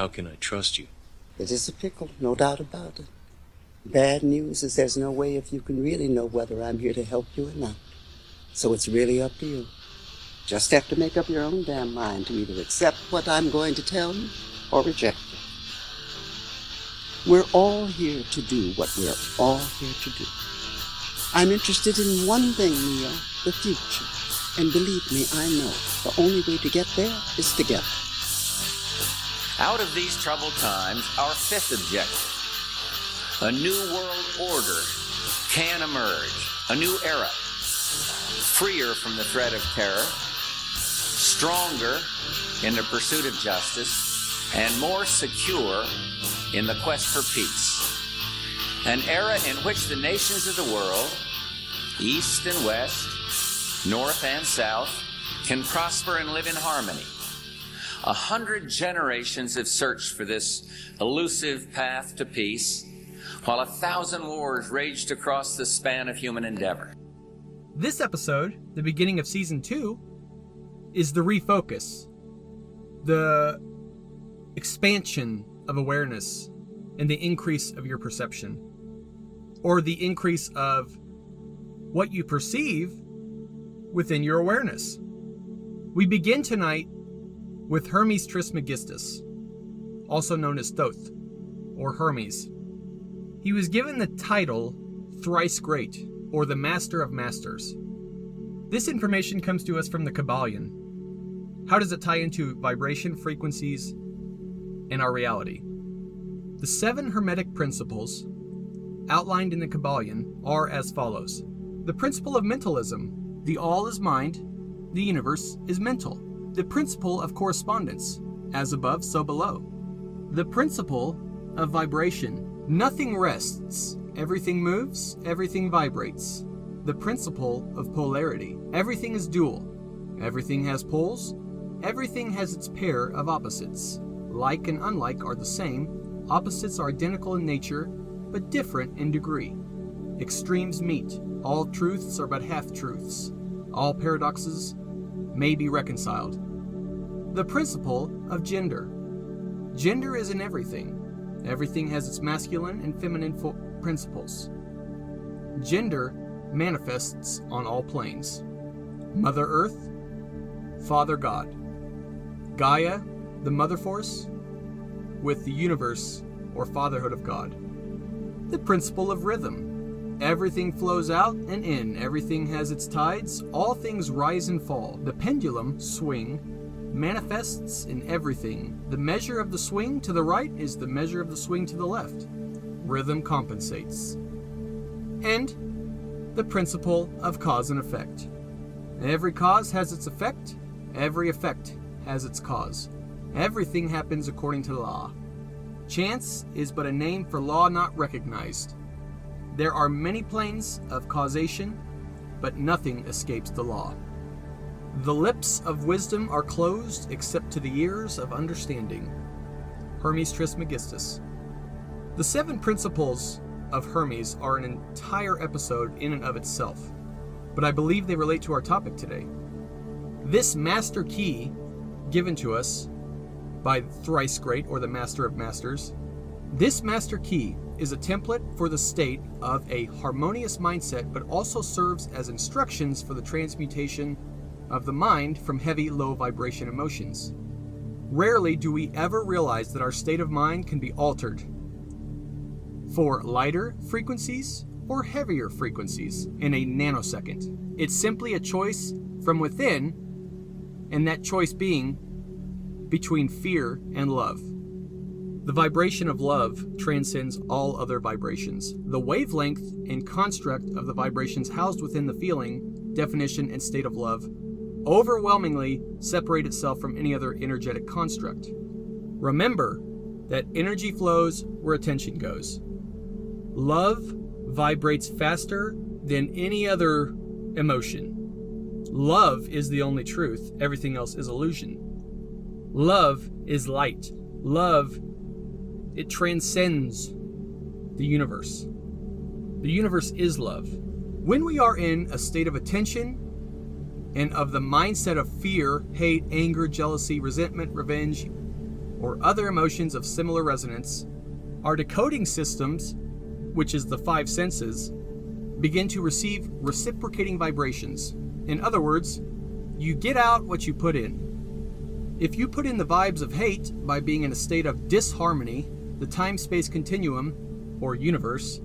How can I trust you? It is a pickle, no doubt about it. Bad news is there's no way if you can really know whether I'm here to help you or not. So it's really up to you. Just have to make up your own damn mind to either accept what I'm going to tell you or reject it. We're all here to do what we're all here to do. I'm interested in one thing, Neo, the future. And believe me, I know the only way to get there is together. Out of these troubled times, our fifth objective a new world order can emerge, a new era, freer from the threat of terror, stronger in the pursuit of justice, and more secure in the quest for peace. An era in which the nations of the world, east and west, north and south, can prosper and live in harmony. A hundred generations have searched for this elusive path to peace, while a thousand wars raged across the span of human endeavor. This episode, the beginning of season two, is the refocus, the expansion of awareness, and the increase of your perception, or the increase of what you perceive within your awareness. We begin tonight with Hermes Trismegistus, also known as Thoth, or Hermes. He was given the title Thrice Great, or the Master of Masters. This information comes to us from the Kybalion. How does it tie into vibration frequencies and our reality? The seven Hermetic principles outlined in the Kybalion are as follows The principle of mentalism the all is mind, the universe is mental. The principle of correspondence as above, so below. The principle of vibration nothing rests, everything moves, everything vibrates. The principle of polarity everything is dual, everything has poles, everything has its pair of opposites. Like and unlike are the same, opposites are identical in nature, but different in degree. Extremes meet, all truths are but half truths, all paradoxes may be reconciled. The principle of gender. Gender is in everything. Everything has its masculine and feminine fo- principles. Gender manifests on all planes Mother Earth, Father God, Gaia, the Mother Force, with the universe or fatherhood of God. The principle of rhythm. Everything flows out and in, everything has its tides, all things rise and fall. The pendulum, swing, manifests in everything. The measure of the swing to the right is the measure of the swing to the left. Rhythm compensates. And the principle of cause and effect. Every cause has its effect, every effect has its cause. Everything happens according to law. Chance is but a name for law not recognized. There are many planes of causation, but nothing escapes the law. The lips of wisdom are closed except to the ears of understanding. Hermes Trismegistus. The seven principles of Hermes are an entire episode in and of itself, but I believe they relate to our topic today. This master key, given to us by Thrice Great or the Master of Masters, this master key is a template for the state of a harmonious mindset, but also serves as instructions for the transmutation of the mind from heavy, low vibration emotions. Rarely do we ever realize that our state of mind can be altered for lighter frequencies or heavier frequencies in a nanosecond. It's simply a choice from within, and that choice being between fear and love. The vibration of love transcends all other vibrations. The wavelength and construct of the vibrations housed within the feeling, definition, and state of love overwhelmingly separate itself from any other energetic construct. Remember that energy flows where attention goes. Love vibrates faster than any other emotion. Love is the only truth, everything else is illusion. Love is light. Love, it transcends the universe. The universe is love. When we are in a state of attention and of the mindset of fear, hate, anger, jealousy, resentment, revenge, or other emotions of similar resonance, our decoding systems, which is the five senses, begin to receive reciprocating vibrations. In other words, you get out what you put in. If you put in the vibes of hate by being in a state of disharmony, the time space continuum, or universe,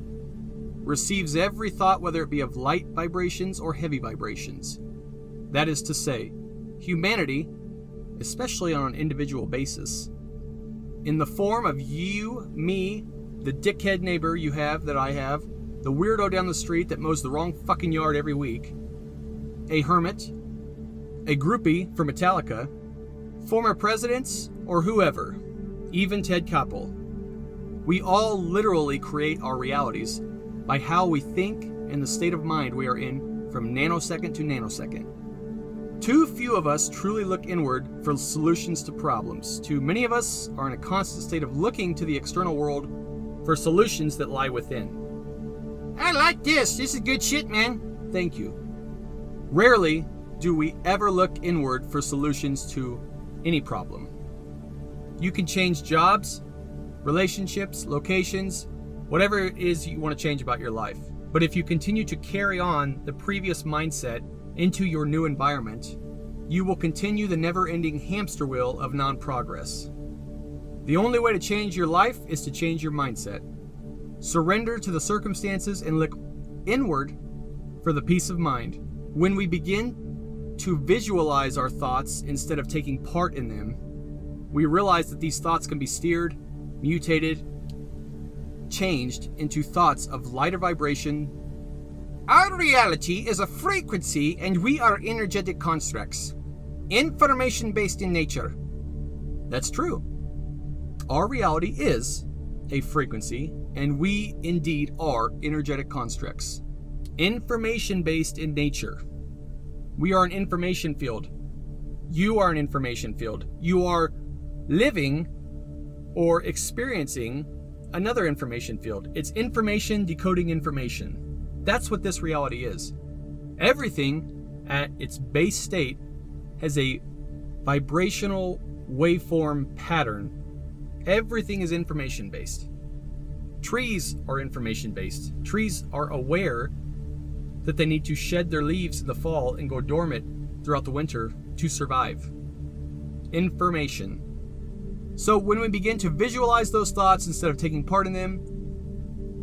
receives every thought, whether it be of light vibrations or heavy vibrations. That is to say, humanity, especially on an individual basis, in the form of you, me, the dickhead neighbor you have that I have, the weirdo down the street that mows the wrong fucking yard every week, a hermit, a groupie for Metallica, former presidents, or whoever, even Ted Koppel. We all literally create our realities by how we think and the state of mind we are in from nanosecond to nanosecond. Too few of us truly look inward for solutions to problems. Too many of us are in a constant state of looking to the external world for solutions that lie within. I like this. This is good shit, man. Thank you. Rarely do we ever look inward for solutions to any problem. You can change jobs, relationships, locations, whatever it is you want to change about your life. But if you continue to carry on the previous mindset into your new environment, you will continue the never ending hamster wheel of non progress. The only way to change your life is to change your mindset. Surrender to the circumstances and look inward for the peace of mind. When we begin to visualize our thoughts instead of taking part in them, we realize that these thoughts can be steered, mutated, changed into thoughts of lighter vibration. Our reality is a frequency and we are energetic constructs, information based in nature. That's true. Our reality is a frequency and we indeed are energetic constructs, information based in nature. We are an information field. You are an information field. You are living or experiencing another information field. It's information decoding information. That's what this reality is. Everything at its base state has a vibrational waveform pattern. Everything is information based. Trees are information based. Trees are aware that they need to shed their leaves in the fall and go dormant throughout the winter to survive. Information. So when we begin to visualize those thoughts instead of taking part in them,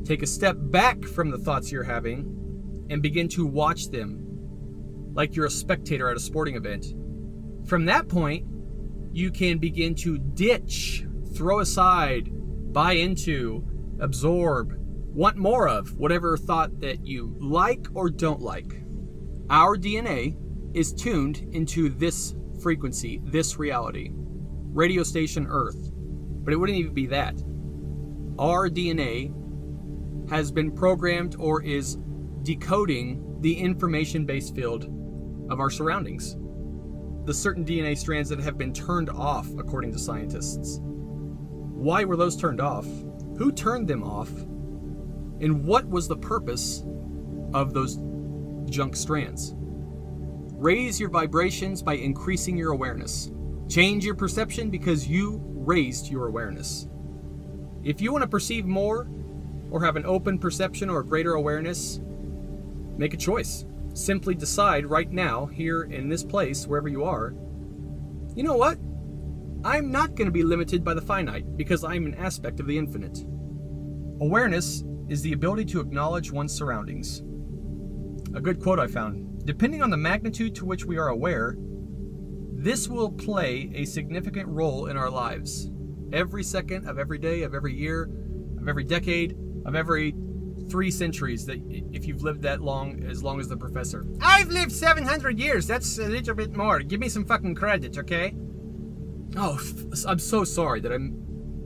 take a step back from the thoughts you're having and begin to watch them like you're a spectator at a sporting event. From that point, you can begin to ditch, throw aside, buy into, absorb, want more of whatever thought that you like or don't like. Our DNA is tuned into this frequency, this reality radio station Earth. But it wouldn't even be that. Our DNA has been programmed or is decoding the information based field of our surroundings. The certain DNA strands that have been turned off, according to scientists. Why were those turned off? Who turned them off? And what was the purpose of those junk strands? Raise your vibrations by increasing your awareness. Change your perception because you raised your awareness. If you want to perceive more, or have an open perception or greater awareness, make a choice. Simply decide right now, here in this place, wherever you are, you know what? I'm not going to be limited by the finite because I'm an aspect of the infinite. Awareness is the ability to acknowledge one's surroundings. A good quote I found Depending on the magnitude to which we are aware, this will play a significant role in our lives. Every second of every day, of every year, of every decade, of every three centuries that if you've lived that long as long as the professor. I've lived 700 years. That's a little bit more. Give me some fucking credit okay? Oh i'm so sorry that I'm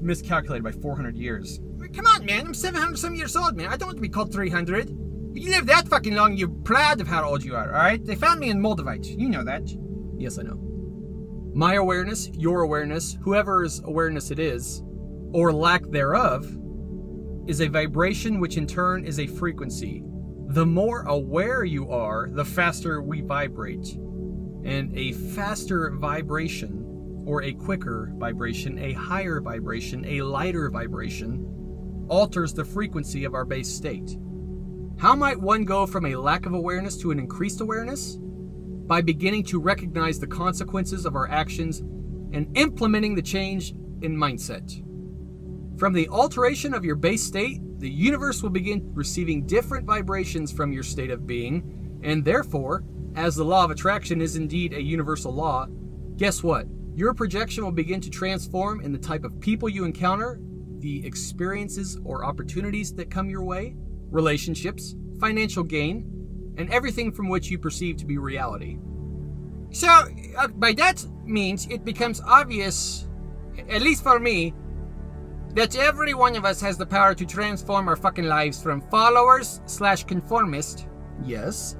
miscalculated by 400 years. Come on man. I'm 700 some years old man. I don't want to be called 300 you live that fucking long you're proud of how old you are all right they found me in moldavite. You know that. Yes i know. My awareness, your awareness, whoever's awareness it is, or lack thereof, is a vibration which in turn is a frequency. The more aware you are, the faster we vibrate. And a faster vibration or a quicker vibration, a higher vibration, a lighter vibration, alters the frequency of our base state. How might one go from a lack of awareness to an increased awareness? By beginning to recognize the consequences of our actions and implementing the change in mindset. From the alteration of your base state, the universe will begin receiving different vibrations from your state of being, and therefore, as the law of attraction is indeed a universal law, guess what? Your projection will begin to transform in the type of people you encounter, the experiences or opportunities that come your way, relationships, financial gain, and everything from which you perceive to be reality. So, uh, by that means, it becomes obvious, at least for me, that every one of us has the power to transform our fucking lives from followers slash conformist. Yes.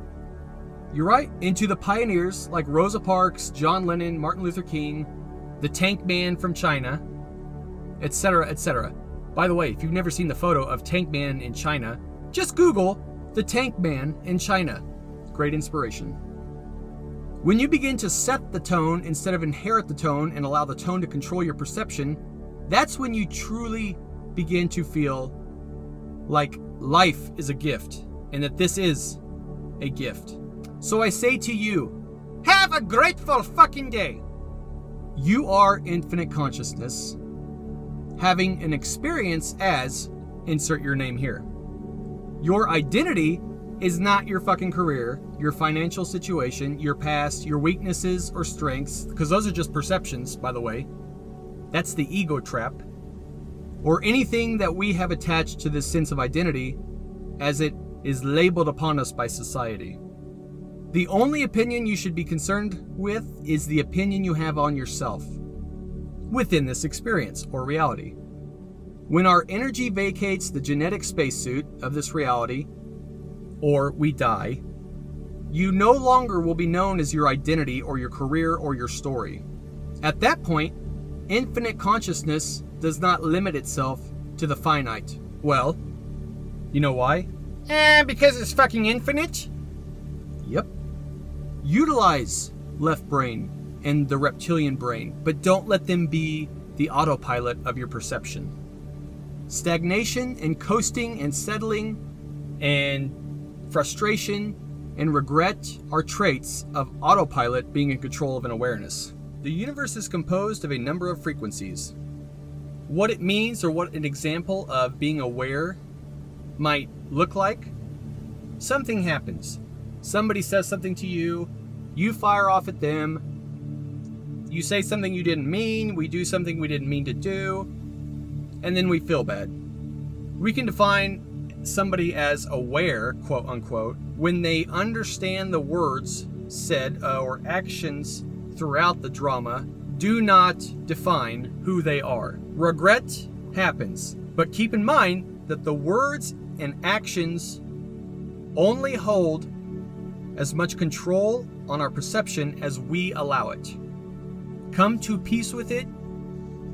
You're right. Into the pioneers like Rosa Parks, John Lennon, Martin Luther King, the Tank Man from China, etc., etc. By the way, if you've never seen the photo of Tank Man in China, just Google the Tank Man in China. Great inspiration. When you begin to set the tone instead of inherit the tone and allow the tone to control your perception, that's when you truly begin to feel like life is a gift and that this is a gift. So I say to you, have a grateful fucking day. You are infinite consciousness having an experience as insert your name here. Your identity is not your fucking career, your financial situation, your past, your weaknesses or strengths, because those are just perceptions, by the way. That's the ego trap. Or anything that we have attached to this sense of identity as it is labeled upon us by society. The only opinion you should be concerned with is the opinion you have on yourself within this experience or reality. When our energy vacates the genetic spacesuit of this reality, or we die, you no longer will be known as your identity or your career or your story. At that point, infinite consciousness does not limit itself to the finite. Well, you know why? Eh, because it's fucking infinite? Yep. Utilize left brain and the reptilian brain, but don't let them be the autopilot of your perception. Stagnation and coasting and settling and frustration and regret are traits of autopilot being in control of an awareness. The universe is composed of a number of frequencies. What it means, or what an example of being aware might look like, something happens. Somebody says something to you, you fire off at them, you say something you didn't mean, we do something we didn't mean to do, and then we feel bad. We can define somebody as aware, quote unquote, when they understand the words said uh, or actions throughout the drama do not define who they are. Regret happens, but keep in mind that the words and actions only hold as much control on our perception as we allow it. Come to peace with it,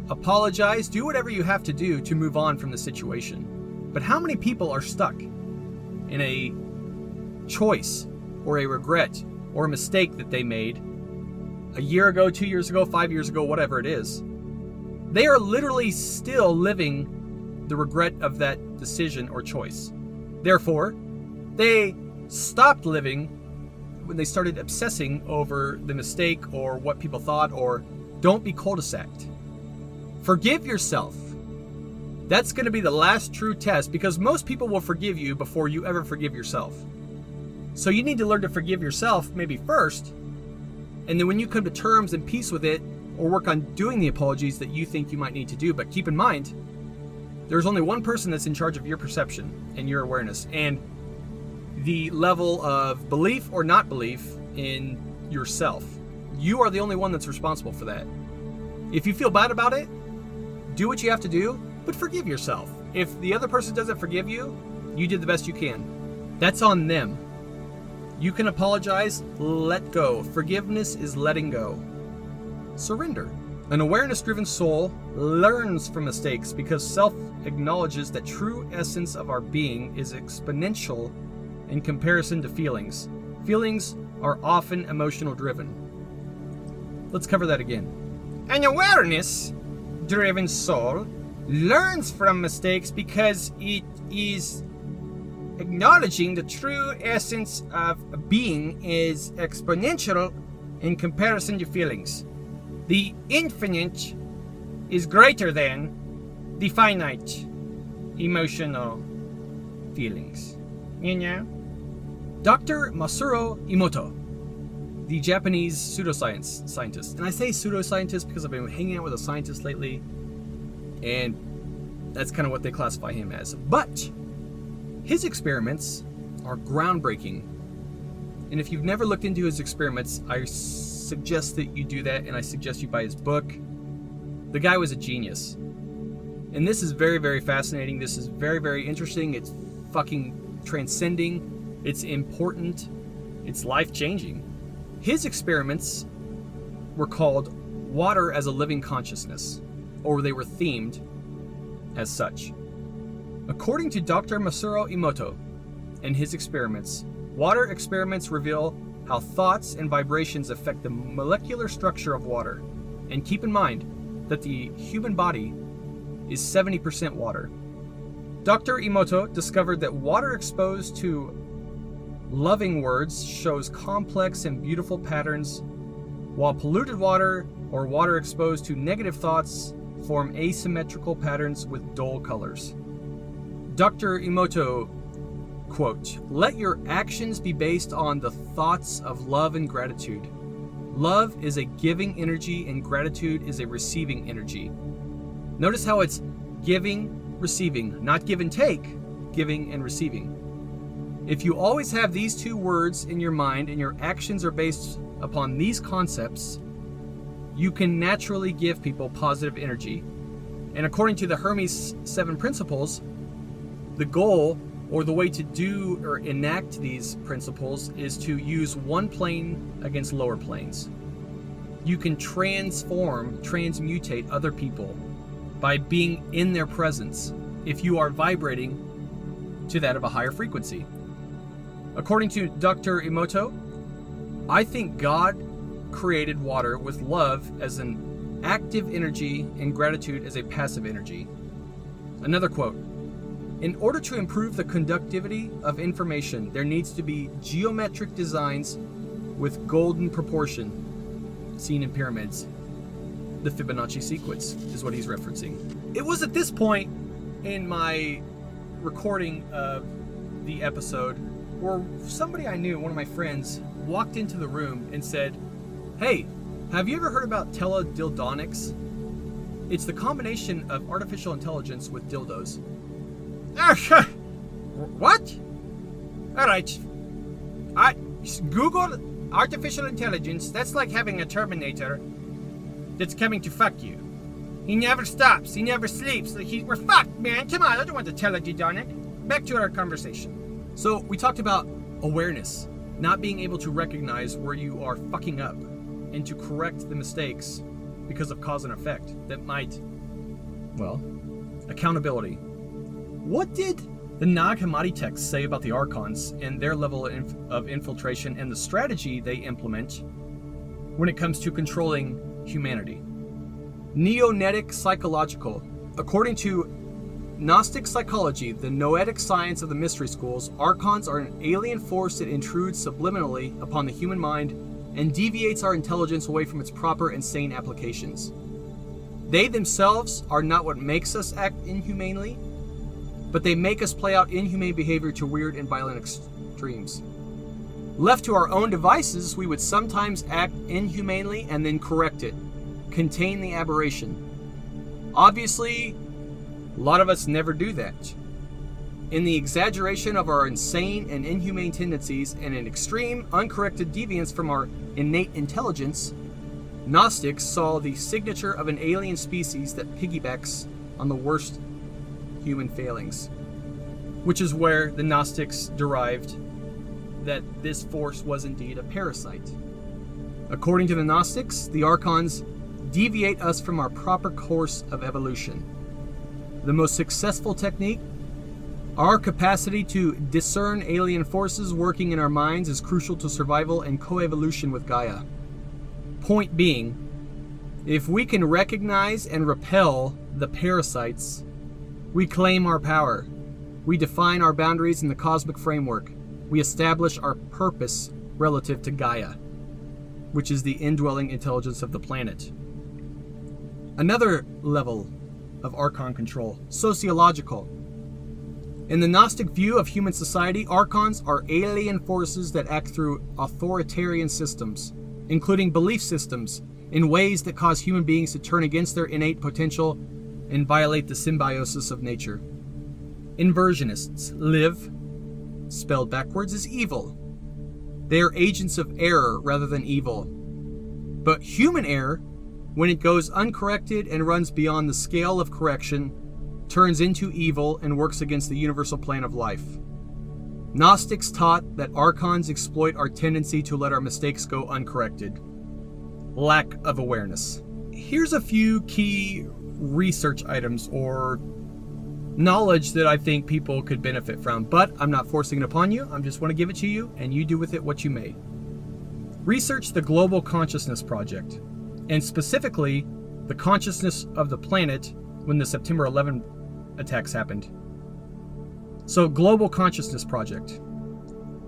apologize, do whatever you have to do to move on from the situation. But how many people are stuck in a choice or a regret or a mistake that they made a year ago, two years ago, five years ago, whatever it is, they are literally still living the regret of that decision or choice. Therefore, they stopped living when they started obsessing over the mistake or what people thought or don't be cul-de-saced. Forgive yourself. That's going to be the last true test because most people will forgive you before you ever forgive yourself. So you need to learn to forgive yourself maybe first and then when you come to terms and peace with it, or work on doing the apologies that you think you might need to do, but keep in mind, there's only one person that's in charge of your perception and your awareness and the level of belief or not belief in yourself. You are the only one that's responsible for that. If you feel bad about it, do what you have to do, but forgive yourself. If the other person doesn't forgive you, you did the best you can. That's on them. You can apologize, let go. Forgiveness is letting go. Surrender. An awareness driven soul learns from mistakes because self acknowledges that true essence of our being is exponential in comparison to feelings. Feelings are often emotional driven. Let's cover that again. An awareness driven soul learns from mistakes because it is acknowledging the true essence of being is exponential in comparison to feelings. The infinite is greater than the finite emotional feelings. You know? Dr. Masaru Emoto, the Japanese pseudoscience scientist. And I say pseudoscientist because I've been hanging out with a scientist lately, and that's kind of what they classify him as. But his experiments are groundbreaking. And if you've never looked into his experiments, I suggest that you do that, and I suggest you buy his book. The guy was a genius. And this is very, very fascinating. This is very, very interesting. It's fucking transcending. It's important. It's life changing. His experiments were called Water as a Living Consciousness, or they were themed as such. According to Dr. Masaru Emoto and his experiments, water experiments reveal how thoughts and vibrations affect the molecular structure of water. And keep in mind that the human body is 70% water. Dr. Emoto discovered that water exposed to loving words shows complex and beautiful patterns, while polluted water or water exposed to negative thoughts form asymmetrical patterns with dull colors. Dr. Emoto quote, "Let your actions be based on the thoughts of love and gratitude. Love is a giving energy and gratitude is a receiving energy. Notice how it's giving, receiving, not give and take, giving and receiving. If you always have these two words in your mind and your actions are based upon these concepts, you can naturally give people positive energy. And according to the Hermes 7 principles, the goal or the way to do or enact these principles is to use one plane against lower planes. You can transform, transmutate other people by being in their presence if you are vibrating to that of a higher frequency. According to Dr. Emoto, I think God created water with love as an active energy and gratitude as a passive energy. Another quote In order to improve the conductivity of information, there needs to be geometric designs with golden proportion, seen in pyramids the Fibonacci sequence, is what he's referencing. It was at this point in my recording of the episode where somebody I knew, one of my friends, walked into the room and said, Hey, have you ever heard about teledildonics? It's the combination of artificial intelligence with dildos. what? All right. I Google artificial intelligence. That's like having a Terminator that's coming to fuck you. He never stops. He never sleeps. Like he, we're fucked, man. Come on, I don't want to tell you, darn it. Back to our conversation. So we talked about awareness, not being able to recognize where you are fucking up, and to correct the mistakes because of cause and effect that might, well, accountability. What did the Nag Hammadi texts say about the Archons and their level of, inf- of infiltration and the strategy they implement when it comes to controlling humanity. Neonetic psychological. According to Gnostic psychology, the noetic science of the mystery schools, archons are an alien force that intrudes subliminally upon the human mind and deviates our intelligence away from its proper and sane applications. They themselves are not what makes us act inhumanely, but they make us play out inhumane behavior to weird and violent extremes. Left to our own devices, we would sometimes act inhumanely and then correct it, contain the aberration. Obviously, a lot of us never do that. In the exaggeration of our insane and inhumane tendencies and an extreme, uncorrected deviance from our innate intelligence, Gnostics saw the signature of an alien species that piggybacks on the worst human failings, which is where the Gnostics derived that this force was indeed a parasite. According to the Gnostics, the Archons deviate us from our proper course of evolution. The most successful technique? Our capacity to discern alien forces working in our minds is crucial to survival and coevolution with Gaia. Point being, If we can recognize and repel the parasites, we claim our power. We define our boundaries in the cosmic framework. We establish our purpose relative to Gaia, which is the indwelling intelligence of the planet. Another level of Archon control sociological. In the Gnostic view of human society, Archons are alien forces that act through authoritarian systems, including belief systems, in ways that cause human beings to turn against their innate potential and violate the symbiosis of nature. Inversionists live, spelled backwards, as evil. They are agents of error rather than evil. But human error, when it goes uncorrected and runs beyond the scale of correction, turns into evil and works against the universal plan of life. Gnostics taught that archons exploit our tendency to let our mistakes go uncorrected. Lack of awareness. Here's a few key research items or knowledge that I think people could benefit from, but I'm not forcing it upon you. I just want to give it to you, and you do with it what you may. Research the Global Consciousness Project, and specifically the consciousness of the planet when the September 11 attacks happened. So, Global Consciousness Project.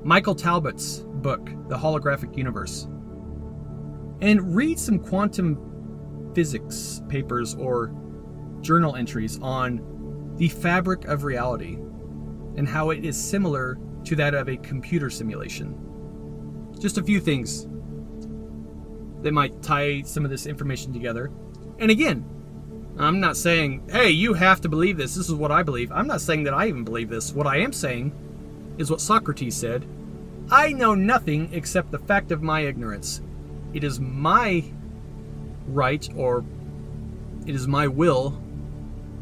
Michael Talbot's book, The Holographic Universe. And read some quantum physics papers or journal entries on the fabric of reality and how it is similar to that of a computer simulation. Just a few things that might tie some of this information together. And again, I'm not saying, hey, you have to believe this. This is what I believe. I'm not saying that I even believe this. What I am saying is what Socrates said I know nothing except the fact of my ignorance. It is my right or it is my will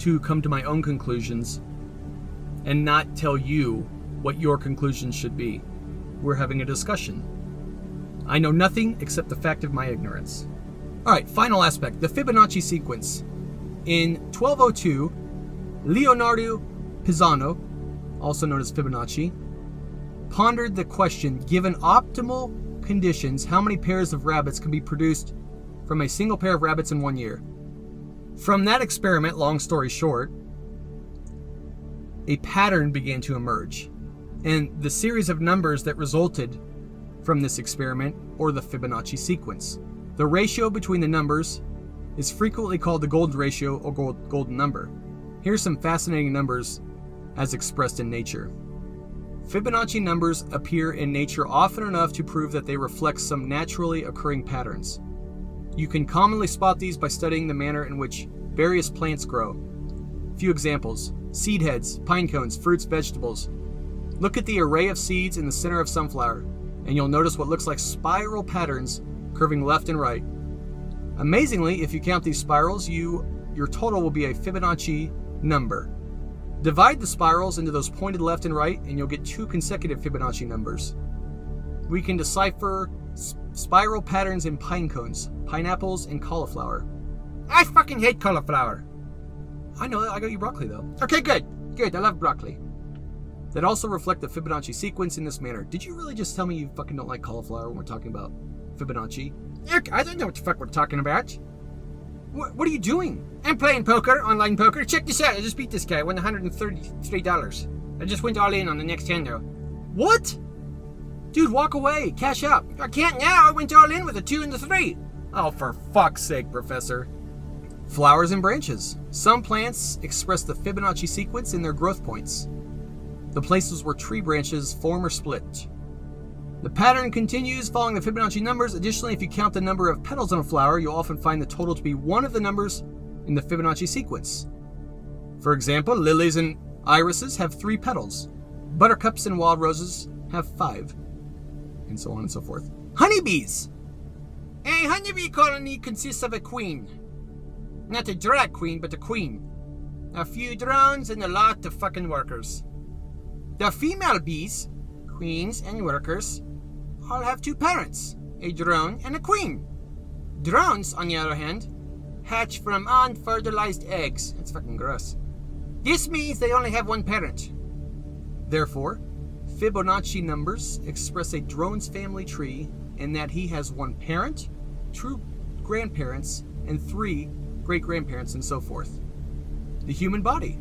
to come to my own conclusions and not tell you what your conclusions should be. We're having a discussion. I know nothing except the fact of my ignorance. All right, final aspect the Fibonacci sequence. In 1202, Leonardo Pisano, also known as Fibonacci, pondered the question given optimal conditions, how many pairs of rabbits can be produced from a single pair of rabbits in one year? From that experiment, long story short, a pattern began to emerge. And the series of numbers that resulted from this experiment, or the Fibonacci sequence. The ratio between the numbers is frequently called the golden ratio or gold, golden number. Here's some fascinating numbers as expressed in nature. Fibonacci numbers appear in nature often enough to prove that they reflect some naturally occurring patterns. You can commonly spot these by studying the manner in which various plants grow. Few examples seed heads, pine cones, fruits, vegetables. Look at the array of seeds in the center of sunflower, and you'll notice what looks like spiral patterns curving left and right. Amazingly, if you count these spirals, you your total will be a Fibonacci number. Divide the spirals into those pointed left and right, and you'll get two consecutive Fibonacci numbers. We can decipher spiral patterns in pine cones, pineapples, and cauliflower. I fucking hate cauliflower. I know I got you broccoli though. Okay, good. Good. I love broccoli. That also reflect the Fibonacci sequence in this manner. Did you really just tell me you fucking don't like cauliflower when we're talking about Fibonacci? Look, I don't know what the fuck we're talking about. What, what are you doing? I'm playing poker, online poker. Check this out. I just beat this guy. I won $133. I just went all in on the next hand though. What? Dude, walk away. Cash up. I can't now. I went all in with a two and the three. Oh, for fuck's sake, Professor. Flowers and branches. Some plants express the Fibonacci sequence in their growth points, the places where tree branches form or split. The pattern continues following the Fibonacci numbers. Additionally, if you count the number of petals on a flower, you'll often find the total to be one of the numbers in the Fibonacci sequence. For example, lilies and irises have three petals, buttercups and wild roses have five, and so on and so forth. Honeybees! A honeybee colony consists of a queen. Not a drag queen, but a queen. A few drones and a lot of fucking workers. The female bees, queens and workers, all have two parents, a drone and a queen. Drones, on the other hand, hatch from unfertilized eggs. That's fucking gross. This means they only have one parent. Therefore, Fibonacci numbers express a drone's family tree in that he has one parent, two grandparents, and three great grandparents, and so forth. The human body.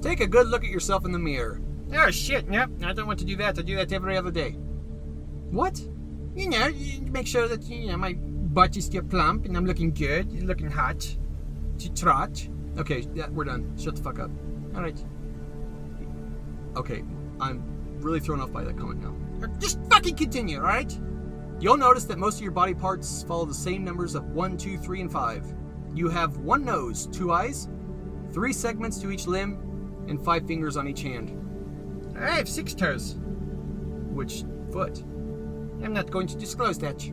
Take a good look at yourself in the mirror. Oh shit, yep, I don't want to do that. I do that every other day. What? You know, you make sure that you know my butt is still plump and I'm looking good looking hot. To trot. Okay, yeah, we're done. Shut the fuck up. All right. Okay, I'm really thrown off by that comment now. Just fucking continue, all right? You'll notice that most of your body parts follow the same numbers of 1, 2, 3, and 5. You have one nose, two eyes, three segments to each limb, and five fingers on each hand. I have six toes. Which foot? I'm not going to disclose that.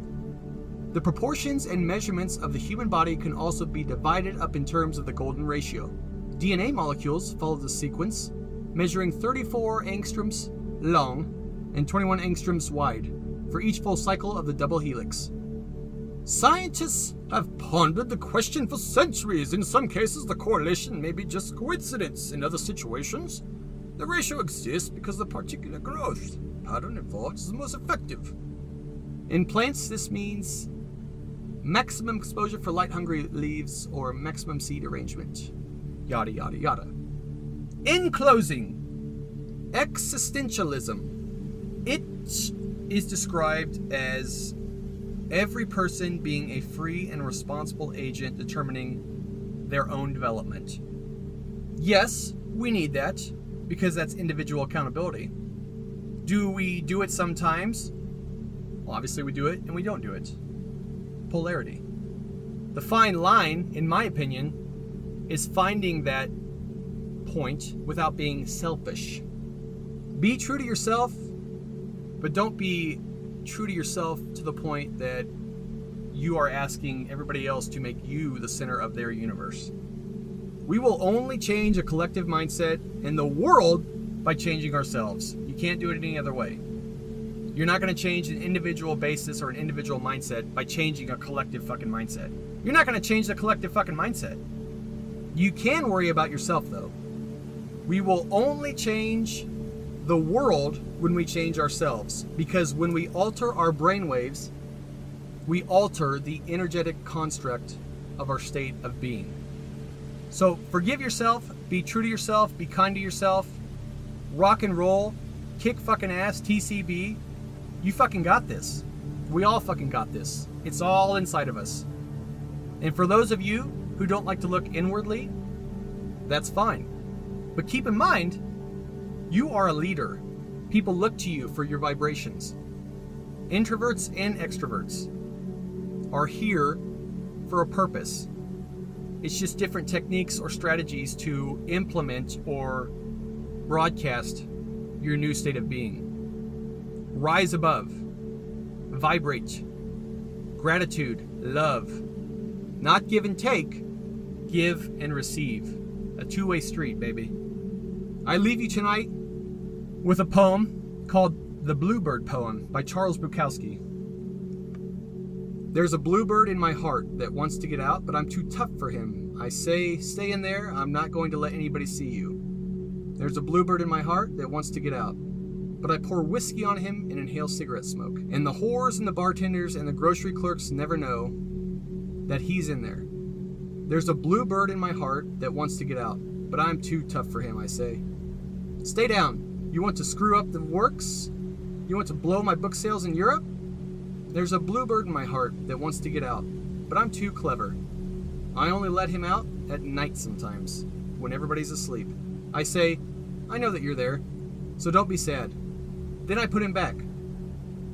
The proportions and measurements of the human body can also be divided up in terms of the golden ratio. DNA molecules follow the sequence, measuring 34 angstroms long and 21 angstroms wide for each full cycle of the double helix. Scientists have pondered the question for centuries. In some cases, the correlation may be just coincidence. In other situations, the ratio exists because the particular growth pattern involved is the most effective. In plants, this means maximum exposure for light hungry leaves or maximum seed arrangement. Yada, yada, yada. In closing, existentialism. It is described as every person being a free and responsible agent determining their own development. Yes, we need that because that's individual accountability. Do we do it sometimes? Well, obviously, we do it and we don't do it. Polarity. The fine line, in my opinion, is finding that point without being selfish. Be true to yourself, but don't be true to yourself to the point that you are asking everybody else to make you the center of their universe. We will only change a collective mindset in the world by changing ourselves. You can't do it any other way. You're not going to change an individual basis or an individual mindset by changing a collective fucking mindset. You're not going to change the collective fucking mindset. You can worry about yourself though. We will only change the world when we change ourselves because when we alter our brainwaves, we alter the energetic construct of our state of being. So forgive yourself, be true to yourself, be kind to yourself, rock and roll, kick fucking ass, TCB. You fucking got this. We all fucking got this. It's all inside of us. And for those of you who don't like to look inwardly, that's fine. But keep in mind, you are a leader. People look to you for your vibrations. Introverts and extroverts are here for a purpose. It's just different techniques or strategies to implement or broadcast your new state of being. Rise above, vibrate, gratitude, love. Not give and take, give and receive. A two way street, baby. I leave you tonight with a poem called The Bluebird Poem by Charles Bukowski. There's a bluebird in my heart that wants to get out, but I'm too tough for him. I say, stay in there, I'm not going to let anybody see you. There's a bluebird in my heart that wants to get out, but I pour whiskey on him and inhale cigarette smoke. And the whores and the bartenders and the grocery clerks never know that he's in there. There's a bluebird in my heart that wants to get out, but I'm too tough for him, I say. Stay down. You want to screw up the works? You want to blow my book sales in Europe? There's a bluebird in my heart that wants to get out, but I'm too clever. I only let him out at night sometimes, when everybody's asleep. I say, I know that you're there, so don't be sad. Then I put him back.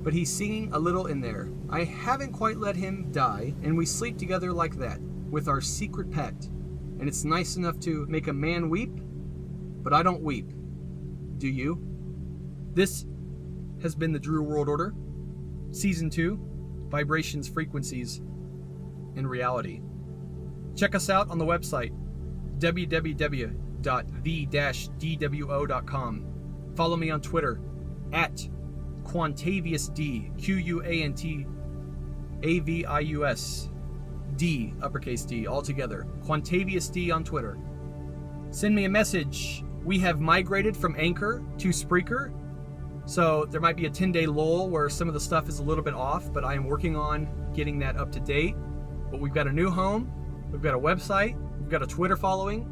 But he's singing a little in there. I haven't quite let him die, and we sleep together like that, with our secret pact. And it's nice enough to make a man weep, but I don't weep. Do you? This has been the Drew World Order, Season 2 Vibrations, Frequencies, and Reality. Check us out on the website www.the-dwo.com. Follow me on Twitter at QuantaviusD, Q U A N T A V I U S D, uppercase D, all together. Quantavius D on Twitter. Send me a message. We have migrated from Anchor to Spreaker, so there might be a 10 day lull where some of the stuff is a little bit off, but I am working on getting that up to date. But we've got a new home, we've got a website, we've got a Twitter following.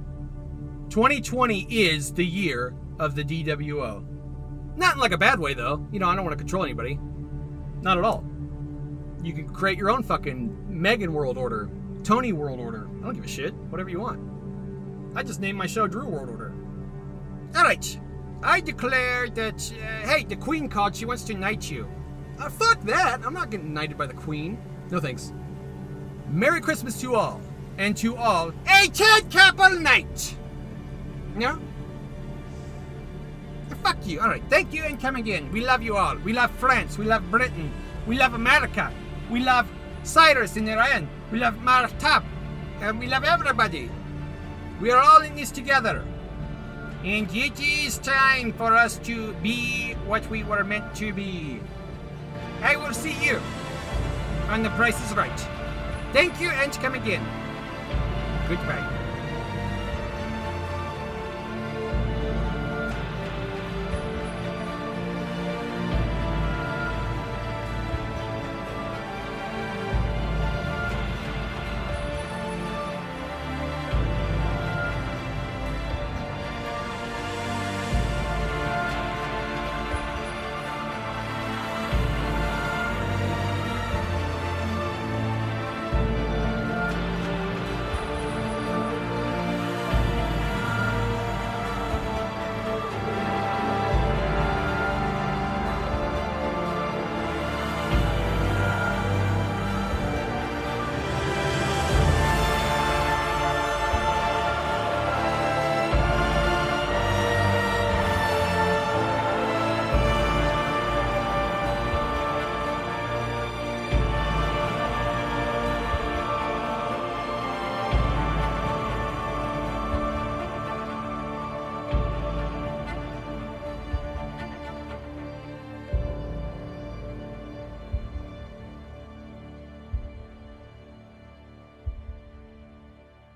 2020 is the year of the DWO. Not in like a bad way though. You know, I don't want to control anybody. Not at all. You can create your own fucking Megan World Order, Tony World Order. I don't give a shit. Whatever you want. I just named my show Drew World Order. All right. I declare that, uh, hey, the Queen called. She wants to knight you. Uh, fuck that. I'm not getting knighted by the Queen. No thanks. Merry Christmas to all. And to all, a Ted Capel night. No? Fuck you. All right. Thank you and come again. We love you all. We love France. We love Britain. We love America. We love Cyrus in Iran. We love Martab. And we love everybody. We are all in this together. And it is time for us to be what we were meant to be. I will see you on The Price is Right. Thank you and come again. Goodbye.